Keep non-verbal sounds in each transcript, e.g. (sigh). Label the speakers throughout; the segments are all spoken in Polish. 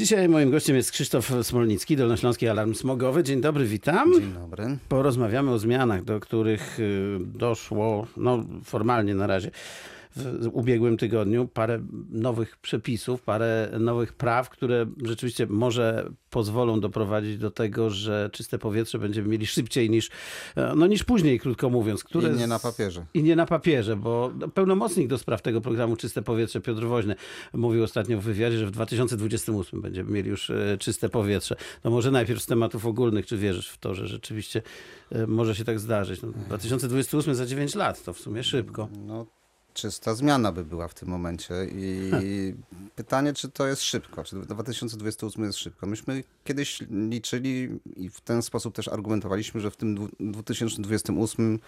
Speaker 1: Dzisiaj moim gościem jest Krzysztof Smolnicki, Dolnośląski Alarm Smogowy. Dzień dobry, witam.
Speaker 2: Dzień dobry.
Speaker 1: Porozmawiamy o zmianach, do których y, doszło, no formalnie na razie, w ubiegłym tygodniu. Parę nowych przepisów, parę nowych praw, które rzeczywiście może pozwolą doprowadzić do tego, że czyste powietrze będziemy mieli szybciej niż, e, no, niż później, krótko mówiąc. Które
Speaker 2: I nie na papierze.
Speaker 1: I nie na papierze, bo pełnomocnik do spraw tego programu Czyste Powietrze, Piotr Woźny, mówił ostatnio w wywiadzie, że w 2028 będziemy mieli już e, czyste powietrze. No może najpierw z tematów ogólnych, czy wierzysz w to, że rzeczywiście e, może się tak zdarzyć? No, 2028 za 9 lat, to w sumie szybko.
Speaker 2: No, czysta zmiana by była w tym momencie. I pytanie, czy to jest szybko, czy 2028 jest szybko. Myśmy kiedyś liczyli i w ten sposób też argumentowaliśmy, że w tym dwu- 2028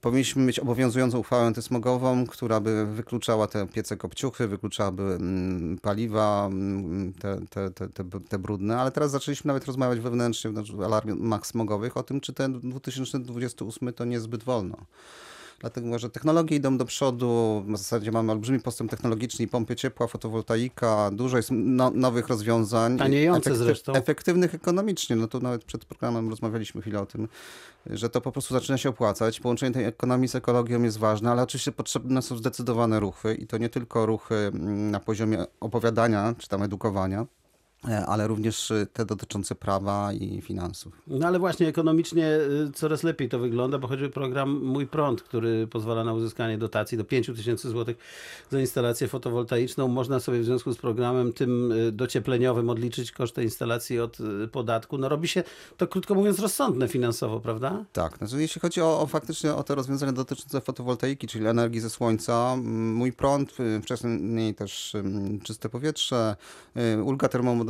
Speaker 2: powinniśmy mieć obowiązującą uchwałę antysmogową, która by wykluczała te piece kopciuchy, wykluczałaby mm, paliwa, mm, te, te, te, te, te brudne, ale teraz zaczęliśmy nawet rozmawiać wewnętrznie w alarmach smogowych o tym, czy ten 2028 to niezbyt wolno. Dlatego, że technologie idą do przodu, w zasadzie mamy olbrzymi postęp technologiczny pompy ciepła, fotowoltaika, dużo jest no, nowych rozwiązań.
Speaker 1: Taniejące zresztą.
Speaker 2: Efektywnych ekonomicznie, no to nawet przed programem rozmawialiśmy chwilę o tym, że to po prostu zaczyna się opłacać. Połączenie tej ekonomii z ekologią jest ważne, ale oczywiście potrzebne są zdecydowane ruchy i to nie tylko ruchy mm, na poziomie opowiadania czy tam edukowania, ale również e, te dotyczące prawa i finansów.
Speaker 1: No ale właśnie ekonomicznie y, coraz lepiej to wygląda, bo choćby program Mój Prąd, który pozwala na uzyskanie dotacji do 5 tysięcy złotych za instalację fotowoltaiczną. Można sobie w związku z programem tym y, dociepleniowym odliczyć koszty instalacji od y, podatku. No robi się to krótko mówiąc rozsądne finansowo, prawda?
Speaker 2: Tak, znaczy jeśli chodzi o, o faktycznie o te rozwiązania dotyczące fotowoltaiki, czyli energii ze słońca, m, mój prąd, y, wcześniej też czyste powietrze, y, ulga termomodernizacyjna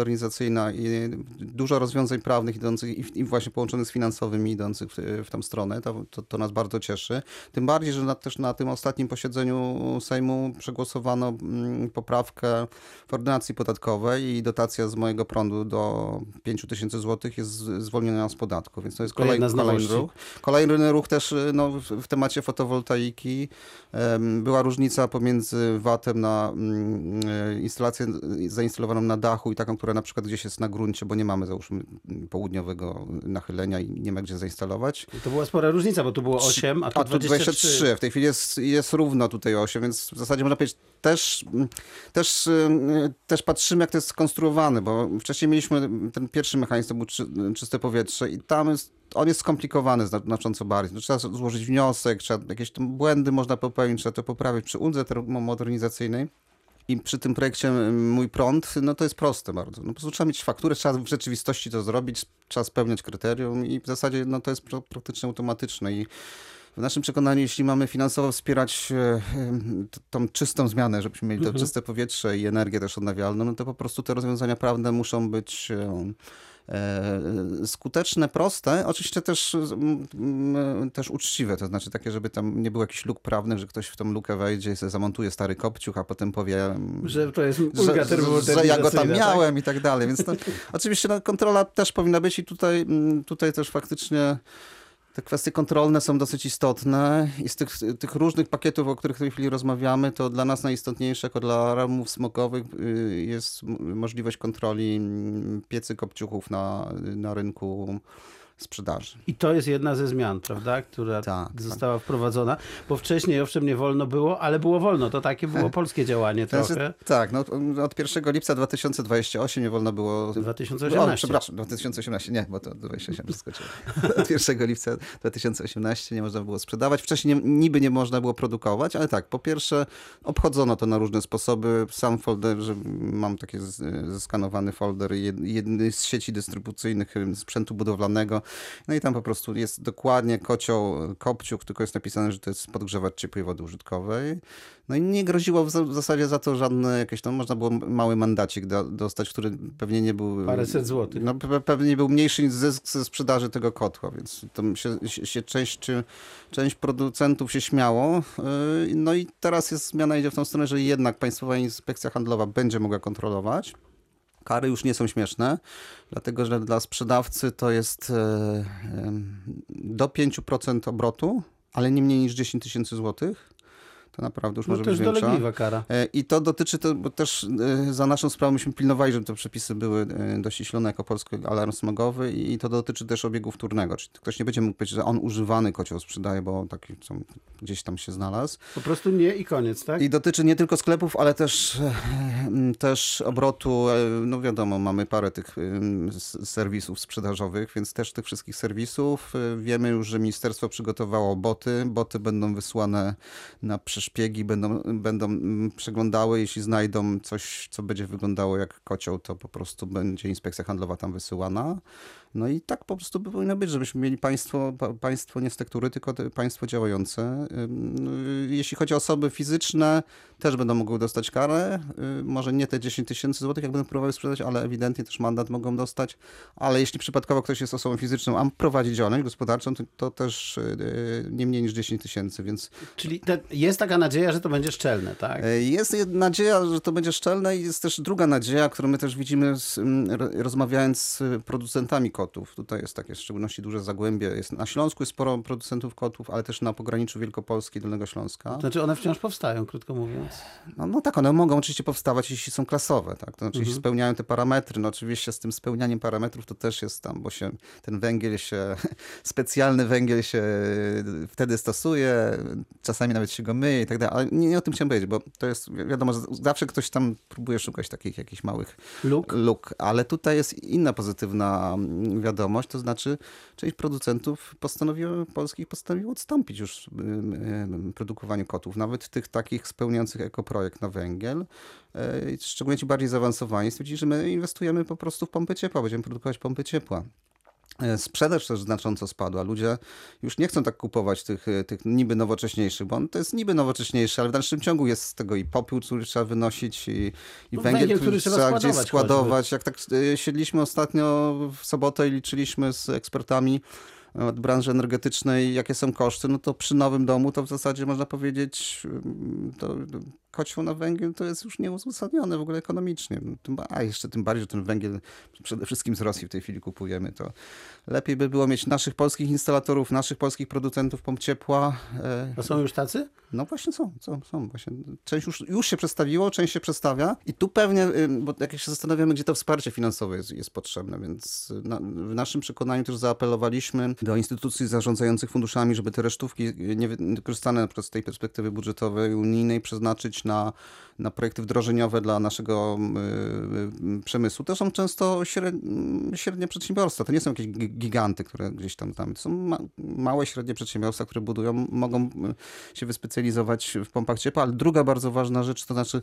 Speaker 2: i dużo rozwiązań prawnych idących i, i właśnie połączonych z finansowymi idących w, w tą stronę, to, to, to nas bardzo cieszy. Tym bardziej, że na, też na tym ostatnim posiedzeniu Sejmu przegłosowano mm, poprawkę w ordynacji podatkowej i dotacja z mojego prądu do 5 tysięcy złotych jest zwolniona z podatku, więc to jest kolejny, kolejny ruch. Kolejny ruch też y, no, w, w temacie fotowoltaiki. Była różnica pomiędzy VAT-em na mm, y, instalację zainstalowaną na dachu i taką, która na przykład gdzieś jest na gruncie, bo nie mamy załóżmy południowego nachylenia i nie ma gdzie zainstalować.
Speaker 1: To była spora różnica, bo tu było 8, a tu
Speaker 2: A tu
Speaker 1: 23.
Speaker 2: 23. W tej chwili jest, jest równo tutaj 8, więc w zasadzie można powiedzieć, też, też, y, też patrzymy, jak to jest skonstruowane, bo wcześniej mieliśmy ten pierwszy mechanizm, to był czy, czyste powietrze i tam jest, on jest skomplikowany zna- znacząco bardziej. No, trzeba złożyć wniosek, trzeba, jakieś tam błędy można popełnić, trzeba to poprawić przy uldze termomodernizacyjnej. I przy tym projekcie Mój Prąd, no to jest proste bardzo. No po prostu trzeba mieć fakturę, trzeba w rzeczywistości to zrobić, trzeba spełniać kryterium i w zasadzie no, to jest pra- praktycznie automatyczne. I w naszym przekonaniu, jeśli mamy finansowo wspierać e, tą czystą zmianę, żebyśmy mieli to czyste powietrze i energię też odnawialną, no to po prostu te rozwiązania prawne muszą być e, skuteczne, proste, oczywiście też, też uczciwe, to znaczy takie, żeby tam nie było jakichś luk prawnych, że ktoś w tą lukę wejdzie i sobie zamontuje stary kopciuch, a potem powie, mm,
Speaker 1: Że to jest ulga
Speaker 2: że, że, ja go tam
Speaker 1: tak?
Speaker 2: miałem i tak dalej. Więc to, (laughs) oczywiście no, kontrola też powinna być i tutaj, mm, tutaj też faktycznie te kwestie kontrolne są dosyć istotne i z tych, tych różnych pakietów, o których w tej chwili rozmawiamy, to dla nas najistotniejsze, jako dla alarmów smogowych y, jest możliwość kontroli mm, piecy kopciuchów na, na rynku sprzedaży.
Speaker 1: I to jest jedna ze zmian, prawda, która
Speaker 2: Tak,
Speaker 1: została wprowadzona, bo wcześniej owszem nie wolno było, ale było wolno. To takie było (laughs) polskie działanie
Speaker 2: To
Speaker 1: trochę.
Speaker 2: znaczy, tak, no, od 1 lipca 2028 nie wolno było
Speaker 1: 2018.
Speaker 2: O, przepraszam, 2018, nie, bo to 27 przeskoczyło. (laughs) Od 1 lipca 2018 nie można było sprzedawać. Wcześniej nie, niby nie można było produkować, ale tak, po pierwsze obchodzono to na różne sposoby. Sam folder, że mam taki zeskanowany folder jed- jednej z sieci dystrybucyjnych sprzętu budowlanego. No i tam po prostu jest dokładnie kocioł, kopciuk, tylko jest napisane, że to jest podgrzewacz ciepłej wody użytkowej. No i nie groziło w za- w zasadzie za to żadne jakieś tam, można było mały mandacik do, dostać, który pewnie nie był...
Speaker 1: Paręset złotych.
Speaker 2: No pe- pewnie był mniejszy niż zysk ze sprzedaży tego kotła, więc tam się, się, część, część producentów się śmiało. Yy, No i teraz jest zmiana idzie w tą stronę, że jednak Państwowa Inspekcja Handlowa będzie mogła kontrolować. Kary już nie są śmieszne, dlatego że dla sprzedawcy to jest e, do 5% obrotu, ale nie mniej niż 10 tysięcy złotych. To naprawdę już
Speaker 1: No
Speaker 2: może
Speaker 1: to
Speaker 2: być większa.
Speaker 1: kara.
Speaker 2: E, I to dotyczy, to, bo też e, za naszą sprawą myśmy pilnowali, żeby te przepisy były e, dościślone jako polski alarm smogowy i to dotyczy też obiegu wtórnego, czyli ktoś nie będzie mógł powiedzieć, że on używany kocioł sprzedaje, bo taki co, gdzieś tam się znalazł.
Speaker 1: Po prostu nie i koniec, tak?
Speaker 2: I dotyczy nie tylko sklepów, ale też, też obrotu, no wiadomo, mamy parę tych serwisów sprzedażowych, więc też tych wszystkich serwisów. Wiemy już, że ministerstwo przygotowało boty. Boty będą wysłane na przeszpiegi, będą, będą mm, przeglądały, jeśli znajdą coś, co będzie wyglądało jak kocioł, to po prostu będzie inspekcja handlowa tam wysyłana. No i tak po prostu by powinno być, żebyśmy mieli państwo, pa, państwo nie z tektury, tylko państwo działające. Y, Jeśli chodzi o osoby fizyczne, też będą mogły dostać karę. Y, Może nie te 10 tysięcy złotych, jak będą próbowały sprzedać, ale ewidentnie też mandat mogą dostać. Ale jeśli przypadkowo ktoś jest osobą fizyczną, a prowadzi działalność gospodarczą, to, to też y, nie mniej niż 10 tysięcy, więc
Speaker 1: Czyli te, jest taka nadzieja, że to będzie szczelne, tak?
Speaker 2: Jest nadzieja, że to będzie szczelne i jest też druga nadzieja, którą my też widzimy z, mm, ro- rozmawiając z producentami kotów. Tutaj jest takie w szczególności duże zagłębie. Jest, na Śląsku jest sporo producentów kotów, ale też na pograniczu Wielkopolski i Dolnego Śląska.
Speaker 1: Znaczy one wciąż powstają, krótko mówiąc.
Speaker 2: No, no tak, one mogą oczywiście powstawać, jeśli są klasowe, tak? To znaczy, jeśli spełniają te parametry. No oczywiście z tym spełnianiem parametrów to też jest tam, bo się ten węgiel się, (laughs) specjalny węgiel się wtedy stosuje, czasami nawet się go myje i tak dalej, ale nie, nie o tym chciałem powiedzieć, bo to jest, wi- wiadomo, zawsze ktoś tam próbuje szukać takich jakichś małych
Speaker 1: Luk.
Speaker 2: luk, ale tutaj jest inna pozytywna wiadomość, to znaczy część producentów postanowiło, polskich postanowiło odstąpić już ym, ym, produkowanie kotów, nawet tych takich spełniających ekoprojekt na węgiel, e, szczególnie ci bardziej zaawansowani, stwierdzili, że my inwestujemy po prostu w pompy ciepła, będziemy produkować pompy ciepła. E, Sprzedaż też znacząco spadła. Ludzie już nie chcą tak kupować tych, e, tych niby nowocześniejszych, bo on to jest niby nowocześniejszy, ale w dalszym ciągu jest z tego i popiół, który trzeba wynosić, i, i
Speaker 1: No,
Speaker 2: węgiel,
Speaker 1: węgiel,
Speaker 2: który,
Speaker 1: trzeba
Speaker 2: trzeba gdzieś
Speaker 1: składować
Speaker 2: składować. Jak tak e, siedliśmy ostatnio w sobotę i liczyliśmy z ekspertami od branży energetycznej, jakie są koszty, no to przy nowym domu to w zasadzie można powiedzieć, mm, to kocioł na węgiel to jest już nieuzasadnione w ogóle ekonomicznie. No, A jeszcze tym bardziej, że ten węgiel przede wszystkim z Rosji w tej chwili kupujemy, to lepiej by było mieć naszych polskich instalatorów, naszych polskich producentów pomp ciepła. e,
Speaker 1: A są już tacy?
Speaker 2: no właśnie są, są, są. Właśnie. Część już, już się przestawiło, część się przestawia i tu pewnie, y, bo jak się zastanawiamy, gdzie to wsparcie finansowe jest, jest potrzebne, więc na, w naszym przekonaniu też zaapelowaliśmy do instytucji zarządzających funduszami, żeby te resztówki y, nie wy- wykorzystane na przykład z tej perspektywy budżetowej unijnej przeznaczyć na, na projekty wdrożeniowe dla naszego y, przemysłu. To są często średnie, średnie przedsiębiorstwa, to nie są jakieś gi- giganty, które gdzieś tam tam. To są ma, małe, średnie przedsiębiorstwa, które budują, mogą się wyspecjalizować w pompach ciepła, ale druga bardzo ważna rzecz to znaczy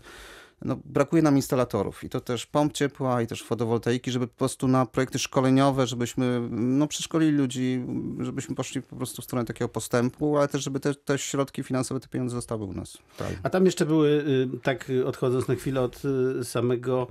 Speaker 2: no, brakuje nam instalatorów i to też pomp ciepła i też fotowoltaiki, żeby po prostu na projekty szkoleniowe, żebyśmy no, przeszkolili ludzi, żebyśmy poszli po prostu w stronę takiego postępu, ale też żeby te, te środki finansowe, te pieniądze zostały u nas. Tak.
Speaker 1: A tam jeszcze były, y, tak y, odchodząc na chwilę od y, samego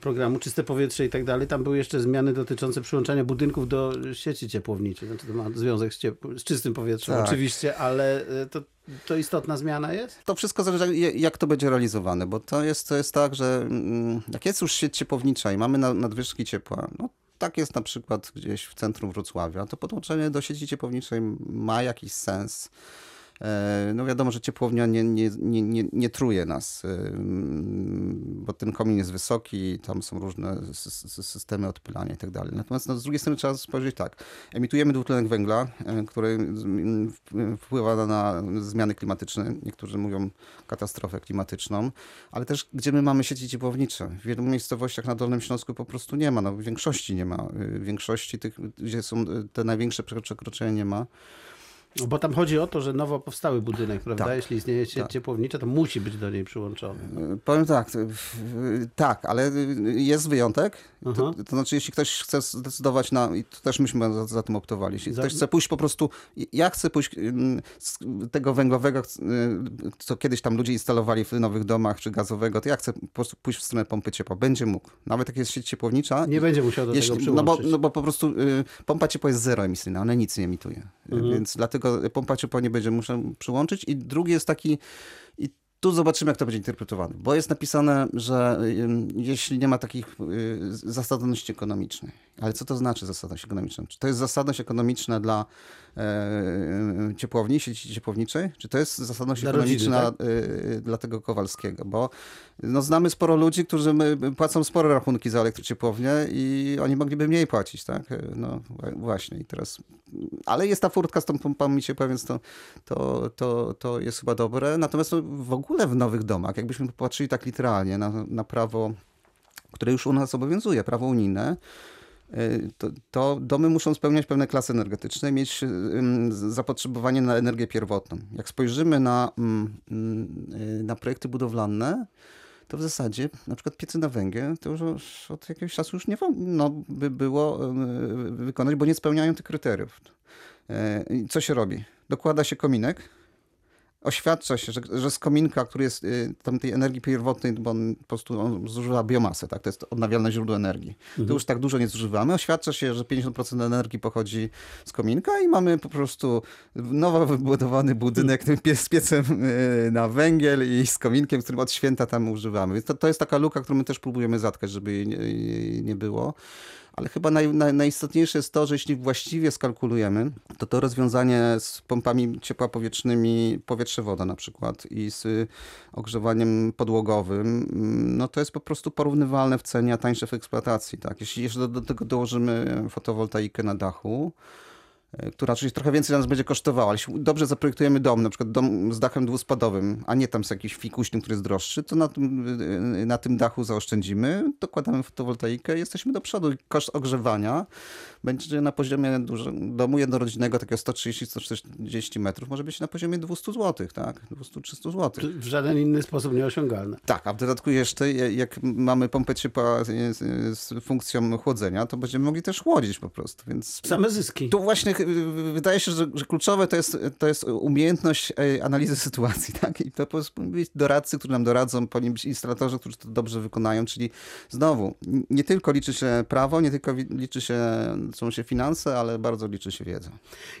Speaker 1: programu Czyste Powietrze i tak dalej, tam były jeszcze zmiany dotyczące przyłączania budynków do sieci ciepłowniczej. Znaczy to ma związek z, ciep- z czystym powietrzem
Speaker 2: Tak.
Speaker 1: oczywiście, ale to, to istotna zmiana jest?
Speaker 2: To wszystko zależy, jak- to będzie realizowane, bo to jest, to jest tak, że mm, jak jest już sieć ciepłownicza i mamy na- nadwyżki ciepła, no tak jest na przykład gdzieś w centrum Wrocławia, to podłączenie do sieci ciepłowniczej ma jakiś sens. E, No wiadomo, że ciepłownia nie, nie, nie, nie, nie truje nas, e, mm, bo ten komin jest wysoki, tam są różne sy- sy- systemy odpylania i tak dalej. Natomiast no, z drugiej strony trzeba spojrzeć tak, emitujemy dwutlenek węgla, e, który mm, wpływa na, zmiany klimatyczne. Niektórzy mówią katastrofę klimatyczną, ale też gdzie my mamy sieci ciepłownicze. W wielu miejscowościach na Dolnym Śląsku po prostu nie ma, no w większości nie ma. W większości tych, gdzie są te największe przekroczenia nie ma.
Speaker 1: No, Bo tam chodzi o to, że nowo powstały budynek, prawda?
Speaker 2: Tak.
Speaker 1: Jeśli istnieje sieć
Speaker 2: Tak.
Speaker 1: ciepłownicza, to musi być do niej przyłączony.
Speaker 2: Y, Powiem tak, tak, ale jest wyjątek. To, to znaczy, jeśli ktoś chce zdecydować na, i to też myśmy za, za tym optowali, jeśli
Speaker 1: Za-
Speaker 2: ktoś chce pójść po prostu, ja chcę pójść ym, z tego węglowego, y, co kiedyś tam ludzie instalowali w nowych domach, czy gazowego, to ja chcę po prostu pójść w stronę pompy ciepła. Będzie mógł. Nawet jak jest sieć ciepłownicza.
Speaker 1: Nie będzie musiał do tego
Speaker 2: Jeśli, no,
Speaker 1: przyłączyć.
Speaker 2: bo, no bo po prostu y, pompa ciepła jest zeroemisyjna, ona nic nie emituje.
Speaker 1: Mhm.
Speaker 2: Więc dlatego pompa ciepła nie będzie musiał przyłączyć. I drugi jest taki, i tu zobaczymy, jak to będzie interpretowane. Bo jest napisane, że jeśli nie ma takich y, zasadności ekonomicznej. Ale co to znaczy zasadność ekonomiczna? Czy to jest zasadność ekonomiczna dla e, ciepłowni, sieci ciepłowniczej? Czy to jest zasadność
Speaker 1: Dla
Speaker 2: ekonomiczna
Speaker 1: rodziny,
Speaker 2: e, dla tego Kowalskiego? Bo no, znamy sporo ludzi, którzy płacą spore rachunki za elektrociepłownię i oni mogliby mniej płacić, tak? E, No właśnie i teraz... Ale jest ta furtka z tą pompami ciepła, więc to, to, to, to jest chyba dobre. Natomiast no, w ogóle w nowych domach, jakbyśmy popatrzyli tak literalnie na, na prawo, które już u nas obowiązuje, prawo unijne, to, to domy muszą spełniać pewne klasy energetyczne, mieć ym, zapotrzebowanie na energię pierwotną. Jak spojrzymy na, na projekty budowlane, to w zasadzie na przykład piecy na węgiel to już od jakiegoś czasu już nie wolno by było wykonać, bo nie spełniają tych kryteriów. Y, i Co się robi? Dokłada się kominek, oświadcza się, że, że z kominka, który jest y, tam tej energii pierwotnej, bo on po prostu on zużywa biomasę, tak? to jest odnawialne źródło energii. To już tak dużo nie zużywamy. Oświadcza się, że 50% energii pochodzi z kominka i mamy po prostu nowo wybudowany budynek pie- z piecem y, na węgiel i z kominkiem, którym od święta tam używamy. Więc to, to jest taka luka, którą my też próbujemy zatkać, żeby jej nie było. Ale chyba naj, naj, najistotniejsze jest to, że jeśli właściwie skalkulujemy, to to rozwiązanie z pompami ciepła powietrznymi, powietrze-woda na przykład i z y, ogrzewaniem podłogowym, mm, no to jest po prostu porównywalne w cenie, a tańsze w eksploatacji. Tak? Jeśli jeszcze do, do tego dołożymy fotowoltaikę na dachu, która oczywiście trochę więcej nas będzie kosztowała. Ale jeśli dobrze zaprojektujemy dom, na przykład dom z dachem dwuspadowym, a nie tam z jakimś fikuśnym, który jest droższy, to na tym, y, na tym dachu zaoszczędzimy, dokładamy fotowoltaikę i jesteśmy do przodu. Koszt ogrzewania będzie na poziomie domu jednorodzinnego, takiego 130-140 metrów, może być na poziomie 200 zł, tak? 200-300 zł.
Speaker 1: W żaden inny sposób nieosiągalne.
Speaker 2: Tak, a w dodatku jeszcze, jak mamy pompę ciepła z, z funkcją chłodzenia, to będziemy mogli też chłodzić po prostu, więc...
Speaker 1: Same zyski.
Speaker 2: Tu właśnie wydaje się, że, że kluczowe to jest, to jest umiejętność e, analizy sytuacji, (laughs) tak? I to powinni być doradcy, którzy nam doradzą, powinni być instalatorzy, którzy to dobrze wykonają, czyli znowu, nie tylko liczy się prawo, nie tylko liczy się, są się finanse, ale bardzo liczy się wiedza.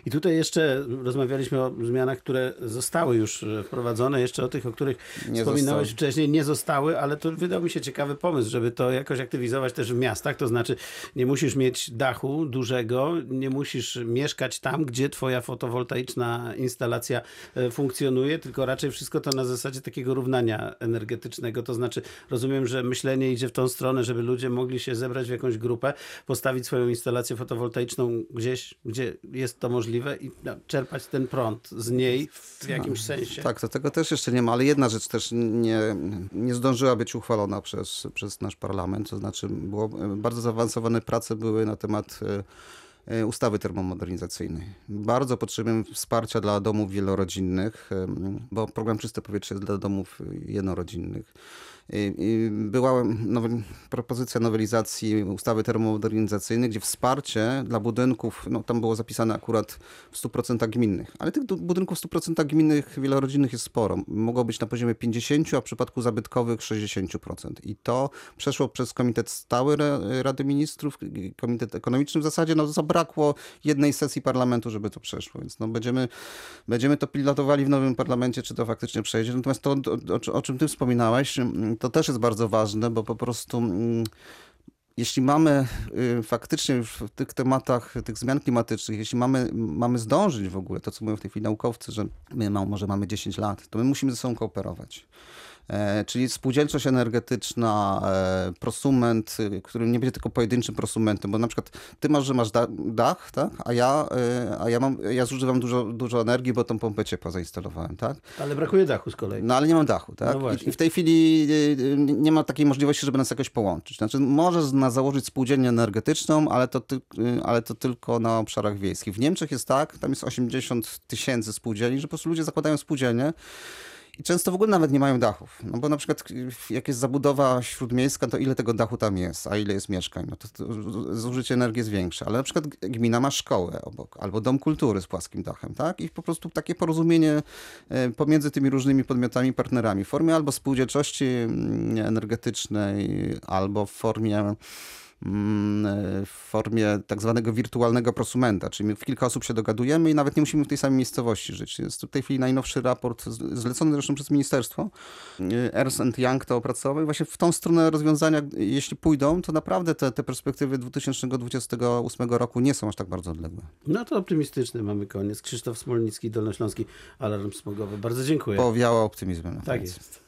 Speaker 1: I tutaj jeszcze rozmawialiśmy o zmianach, które zostały już e, wprowadzone, jeszcze o tych, o których
Speaker 2: Nie
Speaker 1: wspominałeś
Speaker 2: zostały.
Speaker 1: wcześniej, nie zostały, ale to wydał mi się ciekawy pomysł, żeby to jakoś aktywizować też w miastach. To znaczy, nie musisz mieć dachu dużego, nie musisz mieszkać tam, gdzie twoja fotowoltaiczna instalacja e, funkcjonuje, tylko raczej wszystko to na zasadzie takiego równania energetycznego. To znaczy, rozumiem, że myślenie idzie w tą stronę, żeby ludzie mogli się zebrać w jakąś grupę, postawić swoją instalację fotowoltaiczną gdzieś, gdzie jest to możliwe i no, czerpać ten prąd z niej w jakimś sensie.
Speaker 2: Tak, to tego też jeszcze nie ma, ale jedna rzecz też nie, nie zdążyła być uchwalona przez, przez nasz parlament, to znaczy było, bardzo zaawansowane prace były na temat e, e, ustawy termomodernizacyjnej. Bardzo potrzebujemy wsparcia dla domów wielorodzinnych, bo program Czyste Powietrze jest dla domów jednorodzinnych. Była nowe, propozycja nowelizacji ustawy termomodernizacyjnej, gdzie wsparcie dla budynków, no tam było zapisane akurat w 100% gminnych, ale tych budynków w 100% gminnych wielorodzinnych jest sporo. Mogło być na poziomie 50, a w przypadku zabytkowych 60%. I to przeszło przez Komitet Stały Ra- Rady Ministrów, Komitet Ekonomiczny. W zasadzie no, zabrakło jednej sesji parlamentu, żeby to przeszło, więc no, będziemy, będziemy to pilotowali w nowym parlamencie, czy to faktycznie przejdzie. Natomiast to, o, o, czym ty wspominałeś, to też jest bardzo ważne, bo po prostu mm, jeśli mamy y, faktycznie już w tych tematach tych zmian klimatycznych, jeśli mamy, mamy zdążyć w ogóle, to co mówią w tej chwili naukowcy, że my może mamy 10 lat, to my musimy ze sobą kooperować. E, czyli spółdzielczość energetyczna, e, prosument, y, który nie będzie tylko pojedynczym prosumentem, bo na przykład ty masz, że masz da, dach, tak? a ja, e, a ja, mam, ja zużywam dużo, dużo energii, bo tą pompę ciepła zainstalowałem. Tak?
Speaker 1: Ale brakuje dachu z kolei.
Speaker 2: No ale nie mam dachu, tak?
Speaker 1: No.
Speaker 2: I, I w tej chwili y, y, nie ma takiej możliwości, żeby nas jakoś połączyć. Znaczy, możesz na założyć spółdzielnię energetyczną, ale to, ty, y, ale to tylko na obszarach wiejskich. W Niemczech jest tak, tam jest 80 tysięcy spółdzielni, że po prostu ludzie zakładają spółdzielnie i często w ogóle nawet nie mają dachów. No bo na przykład jak jest zabudowa śródmiejska, to ile tego dachu tam jest, a ile jest mieszkań? No to, to zużycie energii jest większe. Ale na przykład gmina ma szkołę obok, albo dom kultury z płaskim dachem, tak? I po prostu takie porozumienie e, pomiędzy tymi różnymi podmiotami, partnerami w formie albo spółdzielczości mm, energetycznej, albo w formie w formie tak zwanego wirtualnego prosumenta, czyli w kilka osób się dogadujemy i nawet nie musimy w tej samej miejscowości żyć. Jest w tej chwili najnowszy raport, zlecony zresztą przez ministerstwo. Y, Ernst Young to opracował i właśnie w tą stronę rozwiązania, jeśli pójdą, to naprawdę te, te perspektywy 2028 roku nie są aż tak bardzo odległe.
Speaker 1: No to optymistyczny mamy koniec. Krzysztof Smolnicki, Dolnośląski Alarm Smogowy. Bardzo dziękuję.
Speaker 2: Powiało optymizmem.
Speaker 1: Tak
Speaker 2: koniec.
Speaker 1: jest.